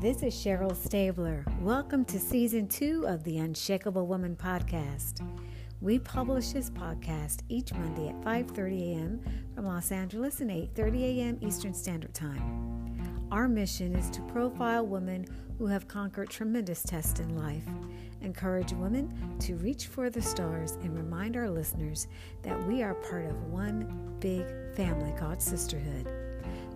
This is Cheryl Stabler. Welcome to season two of the Unshakable Woman podcast. We publish this podcast each Monday at 5:30 a.m. from Los Angeles and 8:30 a.m. Eastern Standard Time. Our mission is to profile women who have conquered tremendous tests in life, encourage women to reach for the stars, and remind our listeners that we are part of one big family called sisterhood.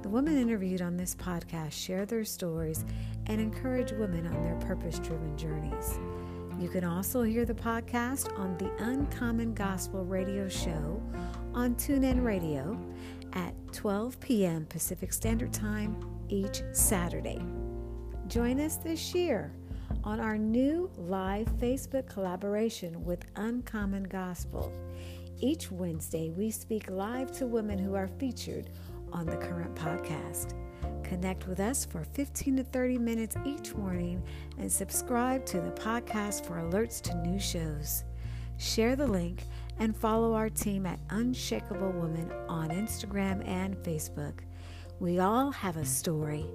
The women interviewed on this podcast share their stories and encourage women on their purpose driven journeys. You can also hear the podcast on the Uncommon Gospel radio show on TuneIn Radio at 12 p.m. Pacific Standard Time each Saturday. Join us this year on our new live Facebook collaboration with Uncommon Gospel. Each Wednesday, we speak live to women who are featured on the current podcast. Connect with us for 15 to 30 minutes each morning and subscribe to the podcast for alerts to new shows. Share the link and follow our team at Unshakable Woman on Instagram and Facebook. We all have a story.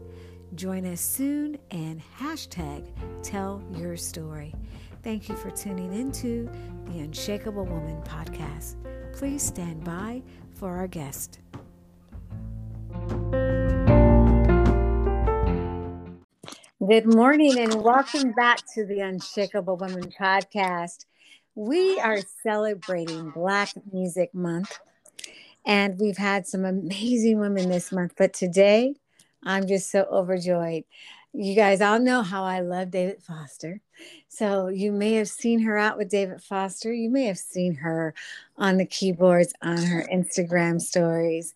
Join us soon and hashtag tell your story. Thank you for tuning into the Unshakable Woman podcast. Please stand by for our guest. Good morning and welcome back to the Unshakable Women podcast. We are celebrating Black Music Month and we've had some amazing women this month, but today I'm just so overjoyed. You guys all know how I love David Foster. So you may have seen her out with David Foster. You may have seen her on the keyboards on her Instagram stories.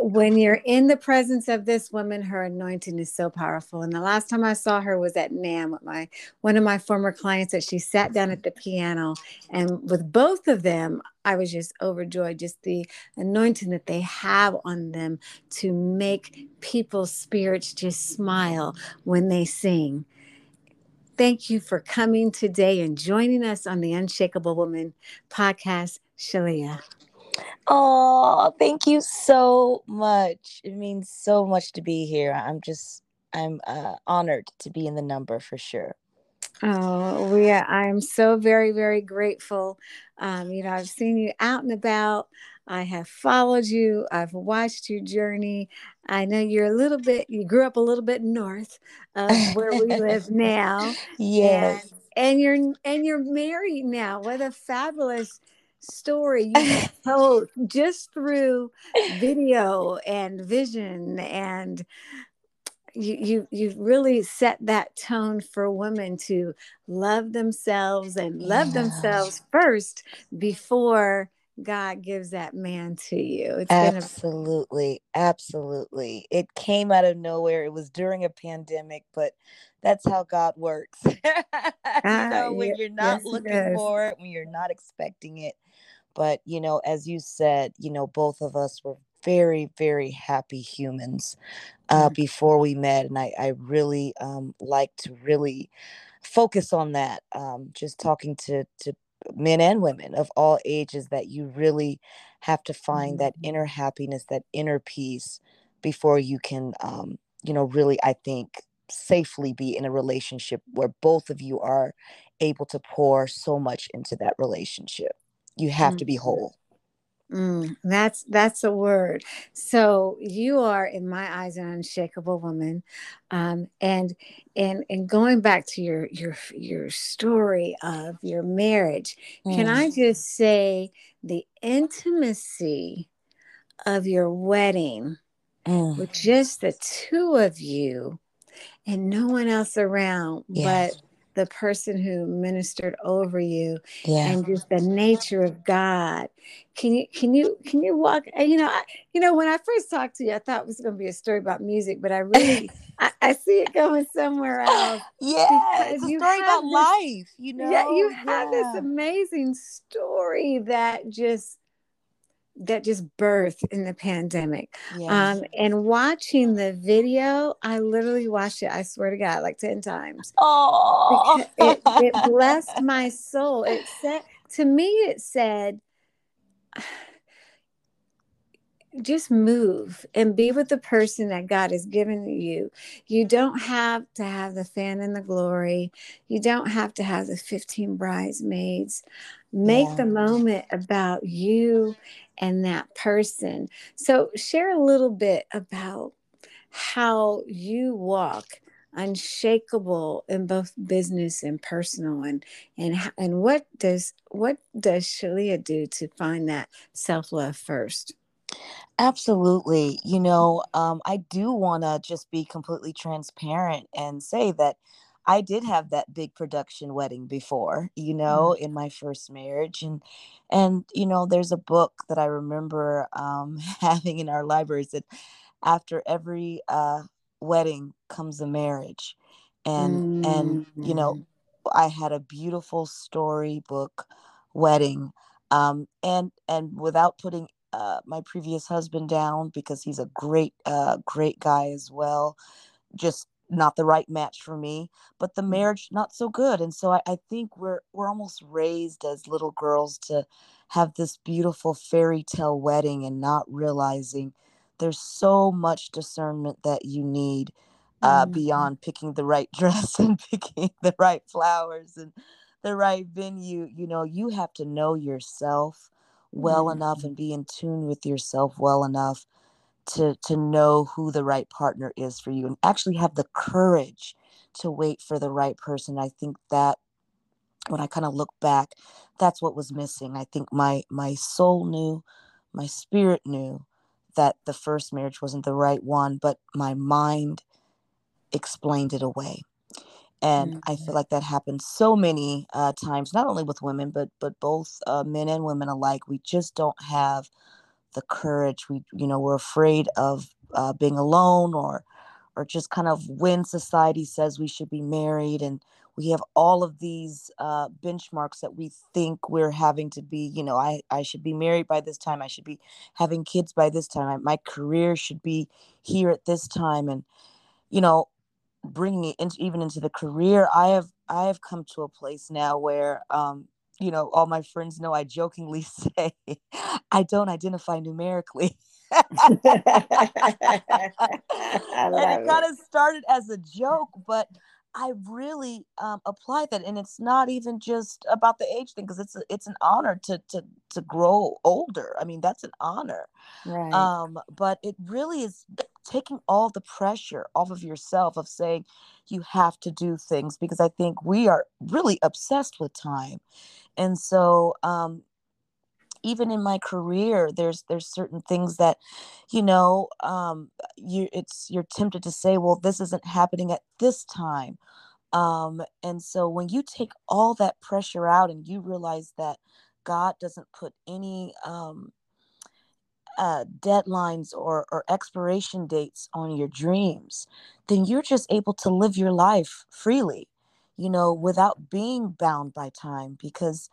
When you're in the presence of this woman, her anointing is so powerful. And the last time I saw her was at NAMM with my one of my former clients that she sat down at the piano. And with both of them, I was just overjoyed, just the anointing that they have on them to make people's spirits just smile when they sing. Thank you for coming today and joining us on the Unshakable Woman podcast, Sheléa. Oh, thank you so much. It means so much to be here. I'm just, I'm uh, honored to be in the number for sure. Oh, we are, I'm so very, very grateful. Um, you know, I've seen you out and about. I have followed you. I've watched your journey. I know you're a little bit, you grew up a little bit north of where we live now. Yes. And, and you're and you're married now. What a fabulous story you told just through video and vision and you you you really set that tone for women to love themselves and love yeah. themselves first before God gives that man to you. It's absolutely, a- absolutely. It came out of nowhere. It was during a pandemic, but that's how God works. you ah, know, when you're not yes, looking for it, when you're not expecting it. But you know, as you said, you know, both of us were very, very happy humans uh, mm-hmm. before we met, and I, I really um, like to really focus on that. Um, just talking to to men and women of all ages that you really have to find mm-hmm. that inner happiness that inner peace before you can um, you know really i think safely be in a relationship where both of you are able to pour so much into that relationship you have mm-hmm. to be whole Mm, that's that's a word. So you are, in my eyes, an unshakable woman, um, and and and going back to your your your story of your marriage, mm. can I just say the intimacy of your wedding mm. with just the two of you and no one else around, yes. but the person who ministered over you yeah. and just the nature of God. Can you can you can you walk uh, you know I, you know when I first talked to you I thought it was going to be a story about music but I really I, I, see it going somewhere else. Yeah, it's a story about this, life, you know. Yeah, you have yeah. this amazing story that just that just birthed in the pandemic. Um, and watching the video, I literally watched it, I swear to God, like 10 times. Oh, it, it blessed my soul. It said, to me, it said, just move and be with the person that God has given you. You don't have to have the fan and the glory. You don't have to have the 15 bridesmaids. Make yeah. the moment about you and that person. So, share a little bit about how you walk unshakable in both business and personal and and and what does what does Sheléa do to find that self-love first absolutely you know um, i do want to just be completely transparent and say that i did have that big production wedding before you know mm. in my first marriage and and you know there's a book that i remember um, having in our library that after every uh, wedding comes a marriage and mm. and you know mm. i had a beautiful storybook wedding um and and without putting uh, my previous husband down because he's a great uh great guy as well just not the right match for me but the mm. marriage not so good and so I, I think we're we're almost raised as little girls to have this beautiful fairy tale wedding and not realizing there's so much discernment that you need uh, mm-hmm. beyond picking the right dress and picking the right flowers and the right venue. You know, you have to know yourself well mm-hmm. enough and be in tune with yourself well enough to to know who the right partner is for you and actually have the courage to wait for the right person. I think that when I kind of look back, that's what was missing. I think my my soul knew, my spirit knew that the first marriage wasn't the right one, but my mind explained it away. And mm-hmm. I feel like that happens so many uh, times, not only with women, but but both uh, men and women alike. We just don't have the courage. We, you know, we're afraid of uh, being alone, or or just kind of when society says we should be married, and we have all of these uh, benchmarks that we think we're having to be you know I, I should be married by this time i should be having kids by this time I, my career should be here at this time and you know bringing it into even into the career i have i have come to a place now where um you know all my friends know i jokingly say i don't identify numerically and it, kind of started as a joke but I really um, apply that, and it's not even just about the age thing because it's a, it's an honor to to to grow older. I mean, that's an honor. Right. Um, but it really is taking all the pressure off of yourself of saying you have to do things because I think we are really obsessed with time, and so um, even in my career there's there's certain things that you know um you it's you're tempted to say well this isn't happening at this time. Um and so when you take all that pressure out and you realize that god doesn't put any um uh, deadlines or, or expiration dates on your dreams, then you're just able to live your life freely, you know, without being bound by time because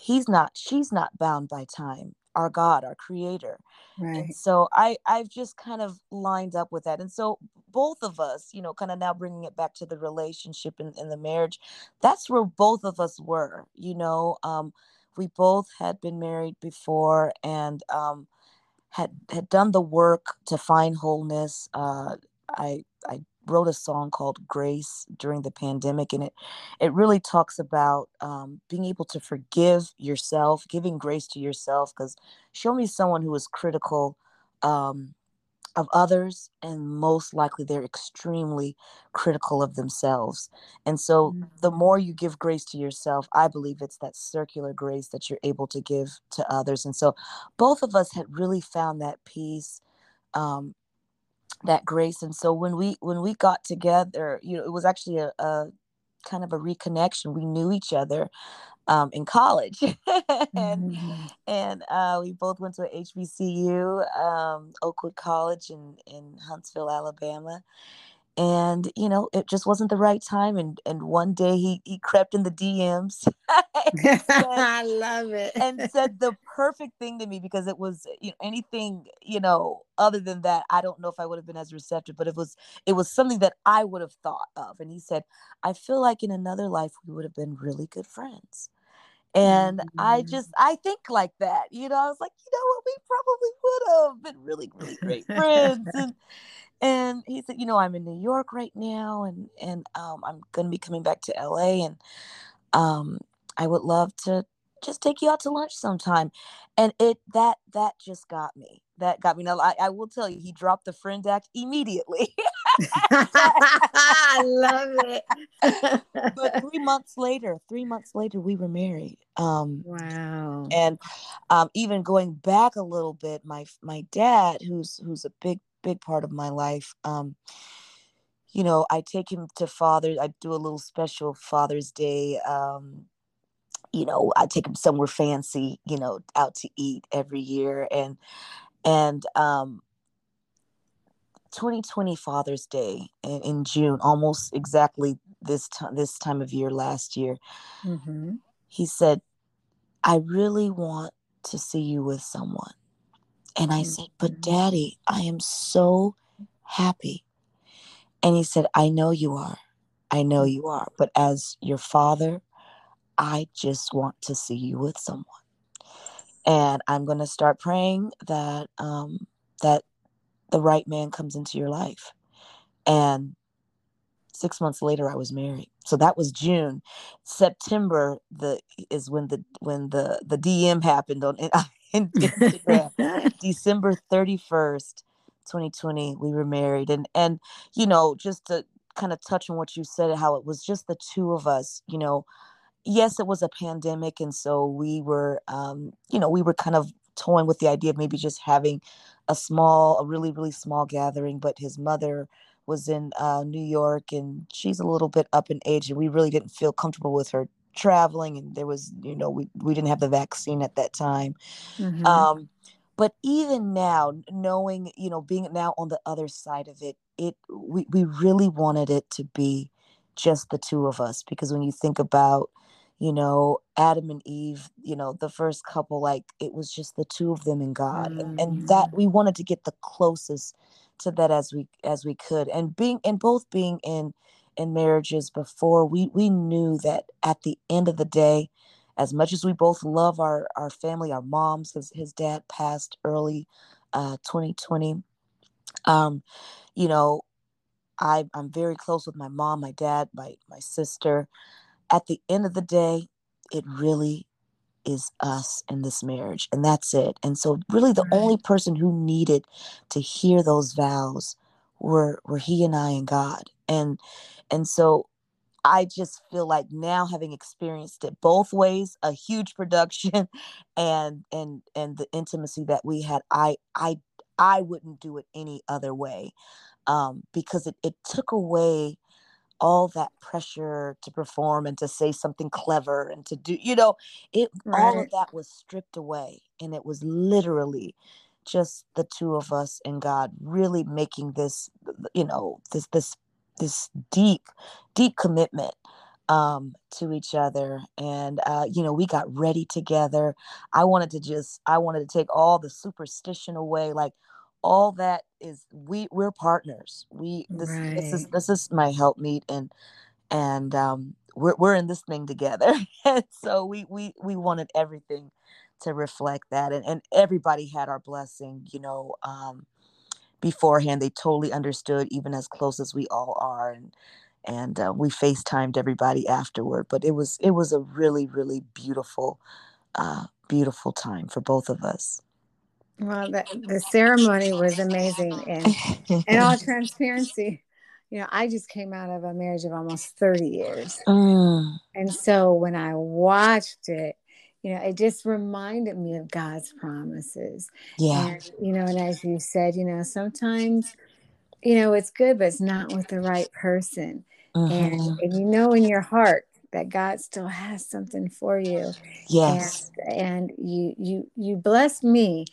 he's not she's not bound by time our god our creator. Right. and so i i've just kind of lined up with that. And so both of us you know kind of now bringing it back to the relationship and, and the marriage that's where both of us were you know um we both had been married before and um had had done the work to find wholeness uh i i wrote a song called Grace during the pandemic, and it it really talks about um, being able to forgive yourself, giving grace to yourself. Because show me someone who is critical um, of others, and most likely they're extremely critical of themselves. And so, mm-hmm. the more you give grace to yourself, I believe it's that circular grace that you're able to give to others. And so, both of us had really found that peace. Um, that grace and so when we when we got together you know it was actually a, a kind of a reconnection we knew each other um, in college. And mm-hmm. and uh, we both went to hbcu um, oakwood college in in huntsville alabama. And you know it just wasn't the right time and and one day he he crept in the dms said, i love it. and said the perfect thing to me because it was you know anything you know other than that i don't know if i would have been as receptive but it was it was something that i would have thought of. And he said i feel like in another life we would have been really good friends And mm-hmm. I just I think like that. You know, I was like, you know what, we probably would have been really, really great friends. And and he said, you know, I'm in New York right now and and um, I'm gonna be coming back to LA and um I would love to just take you out to lunch sometime. And it that that just got me. That got me. Now I, I will tell you, he dropped the friend act immediately. I love it. but three months later, three months later, we were married. Um, wow. And um, even going back a little bit, my my dad, who's who's a big big part of my life. Um, you know, I take him to Father. I do a little special Father's Day um, you know i take him somewhere fancy you know out to eat every year and and um 2020 father's day in, in june almost exactly this time this time of year last year mm-hmm. he said i really want to see you with someone and i mm-hmm. said but mm-hmm. daddy i am so happy and he said i know you are i know mm. you are but as your father I just want to see you with someone. And I'm going to start praying that um, that the right man comes into your life. And six months later, I was married. So that was June. September the is when the when the the DM happened on in Instagram. December thirty first, twenty twenty, we were married. And and you know just to kind of touch on what you said, how it was just the two of us. You know, yes, it was a pandemic, and so we were, um, you know, we were kind of toying with the idea of maybe just having a small, a really, really small gathering. But his mother was in uh, New York, and she's a little bit up in age, and we really didn't feel comfortable with her traveling. And there was, you know, we we didn't have the vaccine at that time. Mm-hmm. Um, but even now, knowing, you know, being now on the other side of it, it we we really wanted it to be just the two of us because when you think about you know adam and eve you know the first couple like it was just the two of them and god mm. and, and that mm. we wanted to get the closest to that as we as we could and being and both being in in marriages before we we knew that at the end of the day as much as we both love our our family our moms his his dad passed early uh 2020 um you know i i'm very close with my mom my dad my my sister at the end of the day, it really is us in this marriage, and that's it. And so, really, the right. only person who needed to hear those vows were were he and I and God. And and so, I just feel like now having experienced it both ways, a huge production, and and and the intimacy that we had, I I I wouldn't do it any other way, um, because it it took away all that pressure to perform and to say something clever and to do you know it right. all of that was stripped away and it was literally just the two of us and god really making this you know this this this deep deep commitment um to each other and uh you know we got ready together i wanted to just i wanted to take all the superstition away like all that is we we're partners. We this right. this is this is my help meet and and um we're, we're in this thing together. And so we we we wanted everything to reflect that and, and everybody had our blessing you know um beforehand. They totally understood even as close as we all are and and uh, we facetimed everybody afterward. But it was it was a really really beautiful uh beautiful time for both of us well, the, the ceremony was amazing. And in all transparency, you know, I just came out of a marriage of almost 30 years. Mm. And so when I watched it, you know, it just reminded me of God's promises. Yeah. And, you know, and as you said, you know, sometimes, you know, it's good, but it's not with the right person. Mm-hmm. And, and you know in your heart that God still has something for you. Yes. And, and you you you bless me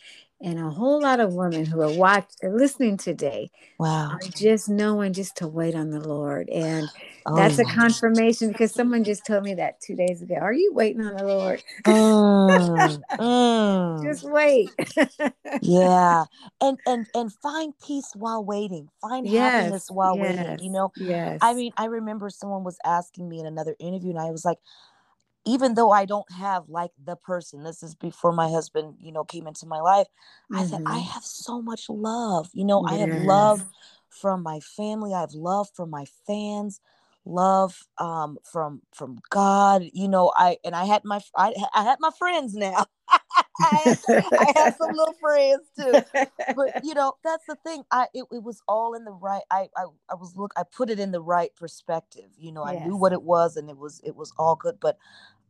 and a whole lot of women who are watching, listening today. Wow. just knowing just to wait on the Lord. And oh, that's a confirmation because someone just told me that two days ago. Are you waiting on the Lord? Mm, mm. Just wait. yeah. And and and find peace while waiting. Find yes, happiness while yes, waiting. You know? Yes. I mean, I remember someone was asking me in another interview, and I was like, even though I don't have like the person, this is before my husband, you know, came into my life. Mm-hmm. I said, I mm-hmm. have so much love. You know, yes. I have love from my family. I have love from my fans, love um, from from God. You know, I and I had my I, I had my friends now. I, have, I have some little friends too. But you know, that's the thing. I it, it was all in the right. I, I I was look. I put it in the right perspective. You know, yes. I knew what it was, and it was it was all good. But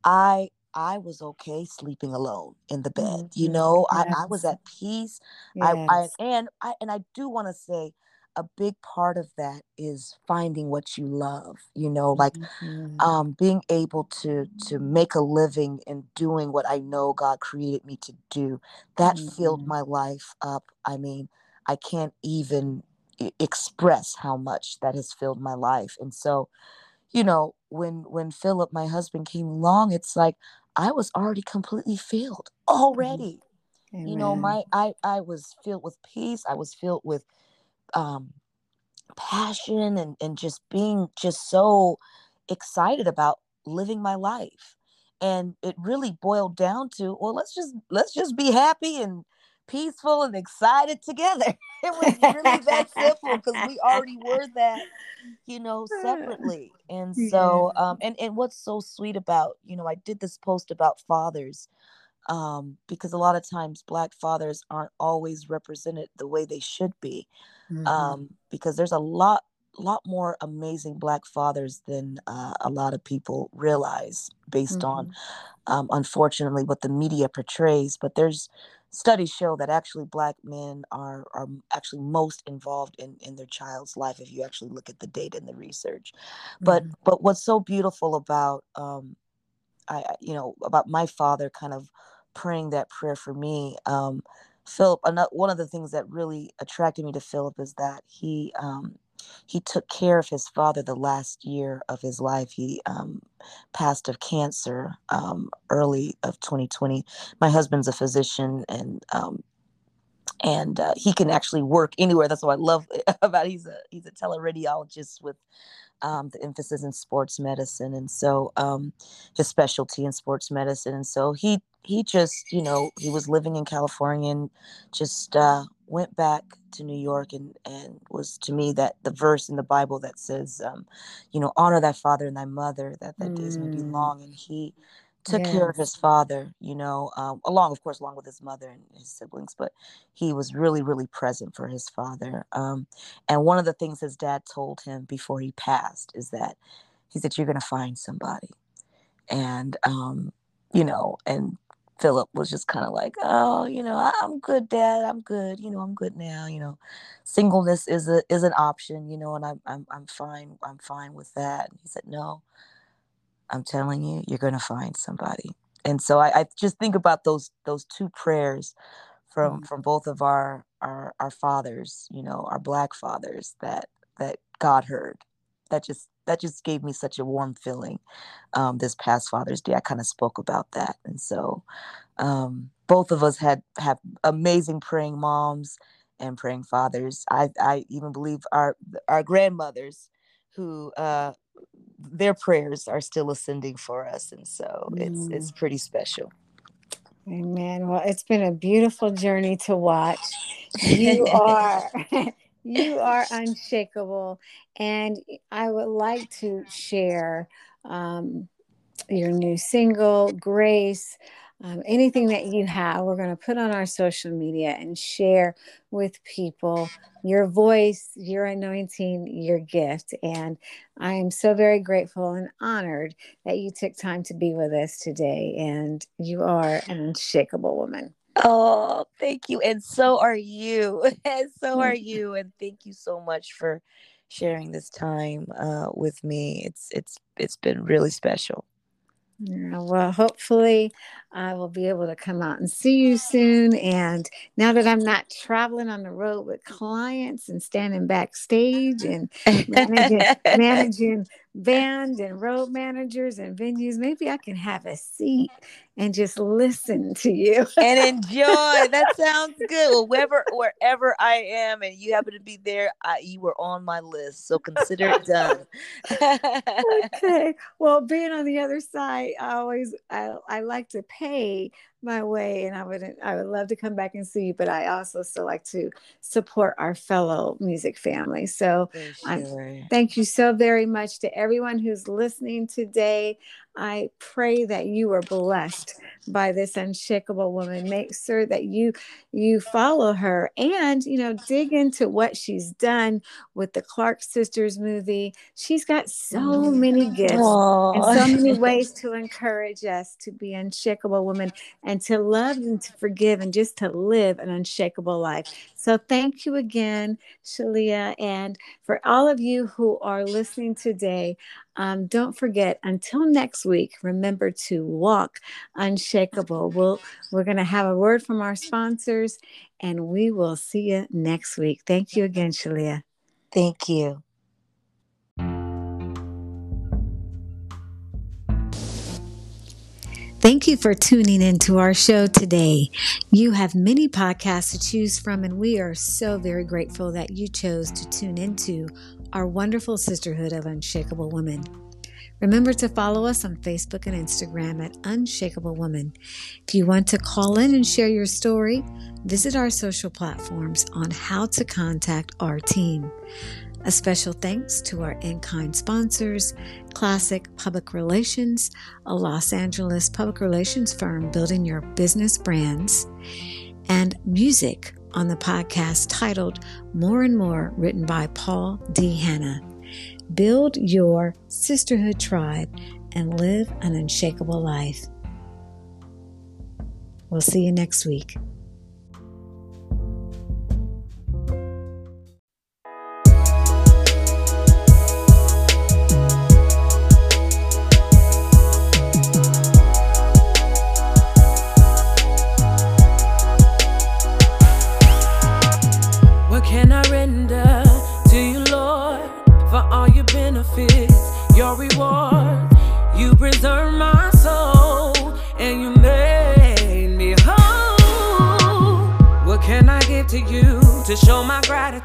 I I was okay sleeping alone in the bed. Mm-hmm. You know, yes. I, I was at peace. Yes. I, I and I and I do want to say a big part of that is finding what you love you know like mm-hmm. um, being able to to make a living and doing what i know god created me to do that mm-hmm. filled my life up i mean i can't even express how much that has filled my life and so you know when when philip my husband came along it's like i was already completely filled mm-hmm. already mm-hmm. you know my i i was filled with peace i was filled with um passion and and just being just so excited about living my life and it really boiled down to well let's just let's just be happy and peaceful and excited together. It was really that simple because we already were that, you know, separately. And so, um, and and what's so sweet about, you know, I did this post about fathers, um, because a lot of times Black fathers aren't always represented the way they should be, mm-hmm. um, because there's a lot lot more amazing black fathers than uh, a lot of people realize based mm-hmm. on um, unfortunately what the media portrays but there's studies show that actually black men are are actually most involved in in their child's life if you actually look at the data and the research but mm-hmm. but what's so beautiful about um i you know about my father kind of praying that prayer for me um philip one of the things that really attracted me to philip is that he um he took care of his father the last year of his life. He um, passed of cancer um, early of 2020. My husband's a physician, and um, and uh, he can actually work anywhere. That's what I love about. It. He's a he's a teleradiologist with um, the emphasis in sports medicine, and so um, his specialty in sports medicine. And so he he just you know he was living in California and just uh, went back to New York and and was to me that the verse in the Bible that says, um, you know, honor thy father and thy mother that thy mm. days may be long. And he took yes. care of his father, you know, um, along of course along with his mother and his siblings, but he was really really present for his father. Um, and one of the things his dad told him before he passed is that he said, "You're going to find somebody," and um, you know, and Philip was just kind of like, oh, you know, I'm good, Dad. I'm good. You know, I'm good now. You know, singleness is a is an option. You know, and I'm I'm I'm fine. I'm fine with that. And he said, no. I'm telling you, you're gonna find somebody. And so I, I just think about those those two prayers from mm-hmm. from both of our our our fathers. You know, our black fathers that that God heard. That just that just gave me such a warm feeling um, this past Father's Day. I kind of spoke about that, and so um, both of us had have amazing praying moms and praying fathers. I I even believe our our grandmothers who uh, their prayers are still ascending for us, and so mm. it's it's mm. pretty special. Amen. Well, it's been a beautiful journey to watch. You are you are unshakable. And I would like to share um, your new single, Grace. Um, anything that you have, we're going to put on our social media and share with people your voice, your anointing, your gift. And I am so very grateful and honored that you took time to be with us today. And you are an unshakable woman. Oh, thank you. And so are you. And so are you. And thank you so much for sharing this time uh, with me. It's it's it's been really special. Yeah, well, hopefully, I will be able to come out and see you soon. And now that I'm not traveling on the road with clients and standing backstage and managing, managing band and road managers and venues, maybe I can have a seat and just listen to you and enjoy. That sounds good. Well, wherever wherever I am and you happen to be there, I, you were on my list, so consider it done. okay. Well, being on the other side, I always I, I like to pay my way and I would I would love to come back and see you, but I also still like to support our fellow music family. So sure. thank you so very much to everyone who's listening today. I pray that you are blessed by this unshakable woman. Make sure that you you follow her and you know dig into what she's done with the Clark Sisters movie. She's got so many gifts Aww. and so many ways to encourage us to be unshakable women and to love and to forgive and just to live an unshakable life. So thank you again, Sheléa, and for all of you who are listening today. Um, don't forget, until next week, remember to walk unshakable. We'll, we're going to have a word from our sponsors, and we will see you next week. Thank you again, Sheléa. Thank you. Thank you for tuning in to our show today. You have many podcasts to choose from, and we are so very grateful that you chose to tune into our wonderful sisterhood of unshakable women. Remember to follow us on Facebook and Instagram at Unshakable Woman. If you want to call in and share your story, visit our social platforms on how to contact our team. A special thanks to our in kind sponsors, Classic Public Relations, a Los Angeles public relations firm building your business brands, and music on the podcast titled More and More, written by Paul D. Hanna. Build your sisterhood tribe and live an unshakable life. We'll see you next week.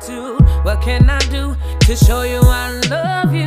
Gratitude. What can I do to show you I love you?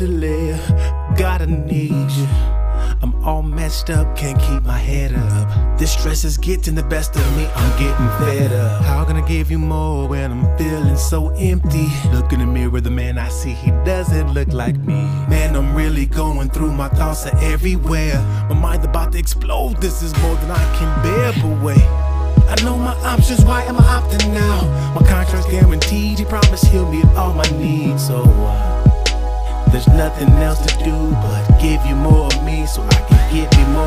To live. Gotta need you. I'm all messed up, can't keep my head up. This stress is getting the best of me, I'm getting fed up. How can I give you more when I'm feeling so empty? Look in the mirror, the man I see, he doesn't look like me. Man, I'm really going through, my thoughts are everywhere. My mind about to explode, this is more than I can bear, but wait. I know my options, why am I opting now? My contract's guaranteed, he promised he'll meet all my needs So uh, there's nothing else to do but give you more of me So I can give you more